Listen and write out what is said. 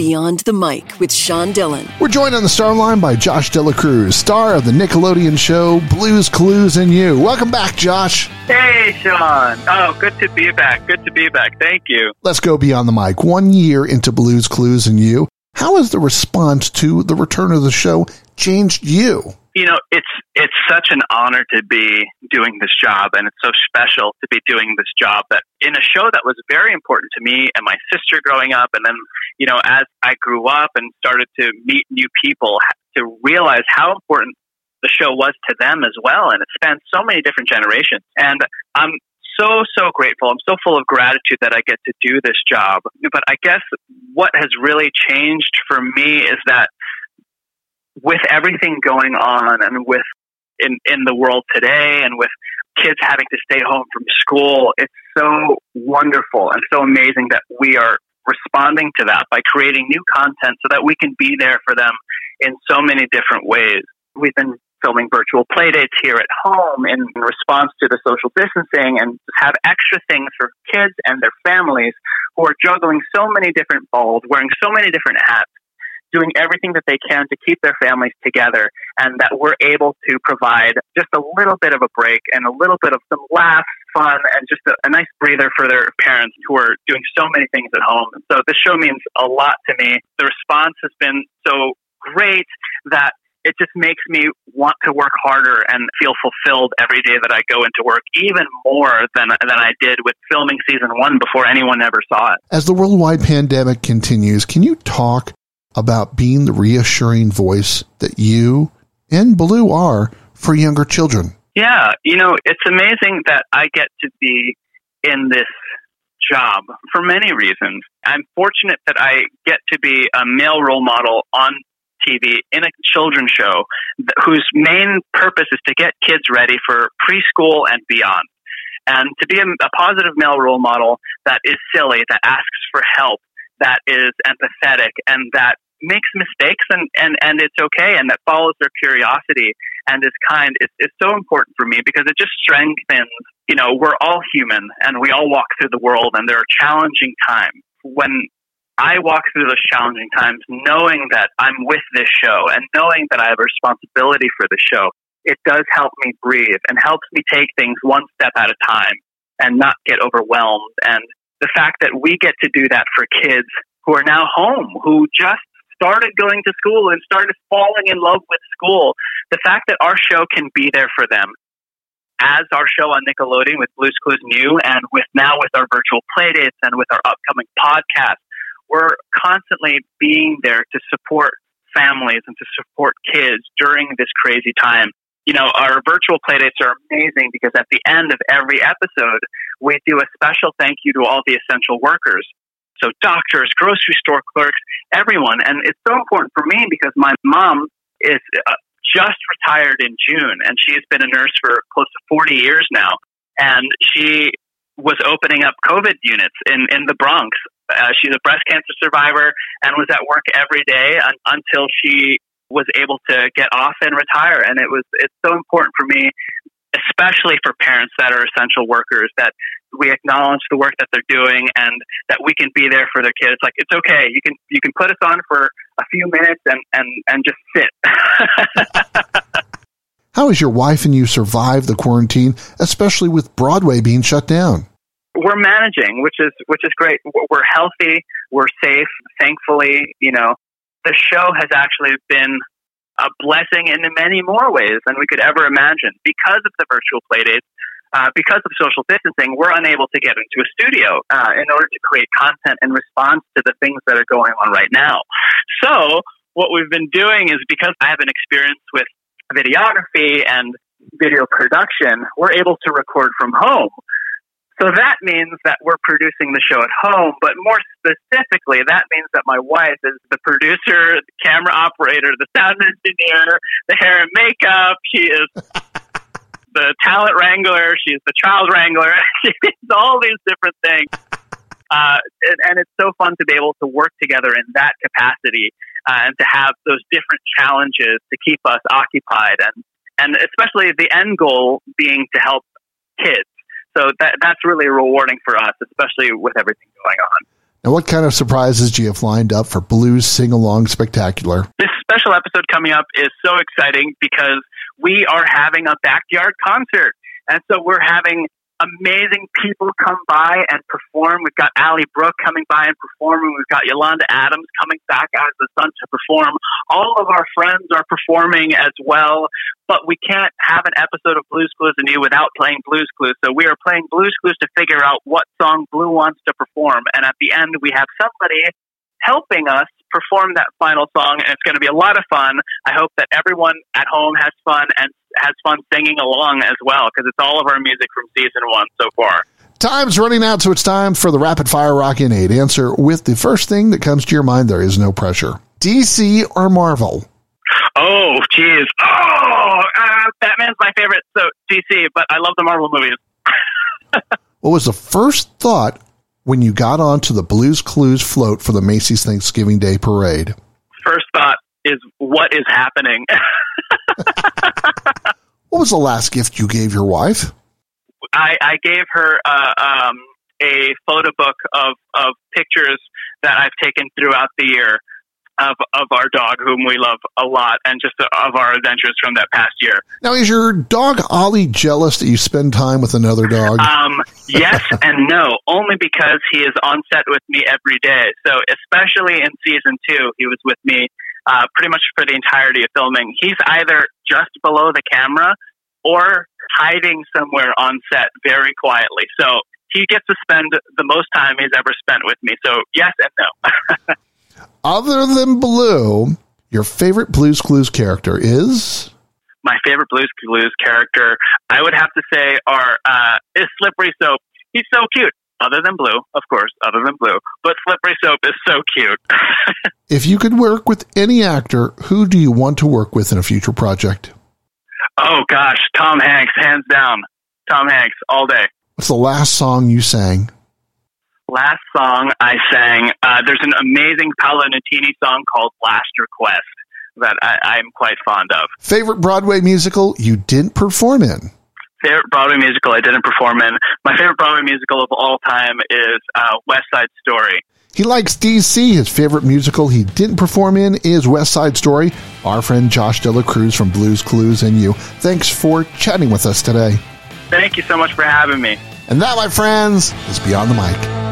Beyond the Mic with Sean Dillon. We're joined on the star line by Josh Dela Cruz, star of the Nickelodeon show Blues Clues and You. Welcome back, Josh. Hey, Sean. Oh, good to be back. Good to be back. Thank you. Let's go beyond the mic. One year into Blues Clues and You, how has the response to the return of the show changed you? You know, it's it's such an honor to be doing this job, and it's so special to be doing this job. That in a show that was very important to me and my sister growing up, and then you know, as I grew up and started to meet new people, to realize how important the show was to them as well, and it spanned so many different generations. And I'm so so grateful. I'm so full of gratitude that I get to do this job. But I guess what has really changed for me is that with everything going on and with in, in the world today and with kids having to stay home from school, it's so wonderful and so amazing that we are responding to that by creating new content so that we can be there for them in so many different ways. We've been filming virtual playdates here at home in response to the social distancing and have extra things for kids and their families who are juggling so many different balls, wearing so many different hats doing everything that they can to keep their families together and that we're able to provide just a little bit of a break and a little bit of some laughs, fun, and just a, a nice breather for their parents who are doing so many things at home. So this show means a lot to me. The response has been so great that it just makes me want to work harder and feel fulfilled every day that I go into work, even more than than I did with filming season one before anyone ever saw it. As the worldwide pandemic continues, can you talk about being the reassuring voice that you and Blue are for younger children. Yeah, you know, it's amazing that I get to be in this job for many reasons. I'm fortunate that I get to be a male role model on TV in a children's show whose main purpose is to get kids ready for preschool and beyond. And to be a, a positive male role model that is silly, that asks for help, that is empathetic and that makes mistakes and, and, and it's okay and that follows their curiosity and is kind is, is so important for me because it just strengthens, you know, we're all human and we all walk through the world and there are challenging times. When I walk through those challenging times knowing that I'm with this show and knowing that I have a responsibility for the show, it does help me breathe and helps me take things one step at a time and not get overwhelmed and the fact that we get to do that for kids who are now home, who just started going to school and started falling in love with school, the fact that our show can be there for them. As our show on Nickelodeon with Blues Clues New and with now with our virtual playdates and with our upcoming podcast, we're constantly being there to support families and to support kids during this crazy time you know, our virtual playdates are amazing because at the end of every episode, we do a special thank you to all the essential workers. So doctors, grocery store clerks, everyone. And it's so important for me because my mom is uh, just retired in June and she's been a nurse for close to 40 years now. And she was opening up COVID units in, in the Bronx. Uh, she's a breast cancer survivor and was at work every day un- until she was able to get off and retire. And it was, it's so important for me, especially for parents that are essential workers, that we acknowledge the work that they're doing and that we can be there for their kids. Like, it's okay. You can, you can put us on for a few minutes and, and, and just sit. How has your wife and you survived the quarantine, especially with Broadway being shut down? We're managing, which is which is great. We're healthy, we're safe. Thankfully, you know, the show has actually been a blessing in many more ways than we could ever imagine. Because of the virtual playdates, uh, because of social distancing, we're unable to get into a studio uh, in order to create content in response to the things that are going on right now. So, what we've been doing is because I have an experience with videography and video production, we're able to record from home. So that means that we're producing the show at home, but more specifically, that means that my wife is the producer, the camera operator, the sound engineer, the hair and makeup. She is the talent wrangler. She's the child wrangler. She's all these different things. Uh, and, and, it's so fun to be able to work together in that capacity uh, and to have those different challenges to keep us occupied and and especially the end goal being to help kids so that that's really rewarding for us, especially with everything going on. Now, what kind of surprises do you have lined up for Blues Sing Along Spectacular? This special episode coming up is so exciting because we are having a backyard concert. And so we're having amazing people come by and perform. We've got Ally Brooke coming by and performing. We've got Yolanda Adams coming back of the sun to perform. All of our friends are performing as well, but we can't have an episode of Blues Clues and You without playing Blues Clues. So we are playing Blues Clues to figure out what song Blue wants to perform. And at the end, we have somebody helping us perform that final song, and it's going to be a lot of fun. I hope that everyone at home has fun and has fun singing along as well, because it's all of our music from season one so far. Time's running out, so it's time for the rapid fire rock in eight. Answer with the first thing that comes to your mind. There is no pressure. DC or Marvel? Oh, jeez. Oh, uh, Batman's my favorite, so DC, but I love the Marvel movies. what was the first thought when you got onto the Blues Clues float for the Macy's Thanksgiving Day Parade? First thought is, what is happening? what was the last gift you gave your wife? I, I gave her uh, um, a photo book of, of pictures that I've taken throughout the year of, of our dog, whom we love a lot, and just of our adventures from that past year. Now, is your dog Ollie jealous that you spend time with another dog? Um, yes and no, only because he is on set with me every day. So, especially in season two, he was with me uh, pretty much for the entirety of filming. He's either just below the camera or hiding somewhere on set very quietly. So, he gets to spend the most time he's ever spent with me. So, yes and no. Other than Blue, your favorite Blues Clues character is? My favorite Blues Clues character, I would have to say, are uh, is Slippery Soap. He's so cute. Other than Blue, of course, other than Blue, but Slippery Soap is so cute. if you could work with any actor, who do you want to work with in a future project? Oh gosh, Tom Hanks, hands down. Tom Hanks, all day. What's the last song you sang? last song I sang, uh, there's an amazing Paolo Nutini song called Last Request that I, am quite fond of. Favorite Broadway musical you didn't perform in? Favorite Broadway musical I didn't perform in. My favorite Broadway musical of all time is uh, West Side Story. He likes DC. His favorite musical he didn't perform in is West Side Story. Our friend Josh Dela Cruz from Blues Clues and you. Thanks for chatting with us today. Thank you so much for having me. And that, my friends, is Beyond the Mic.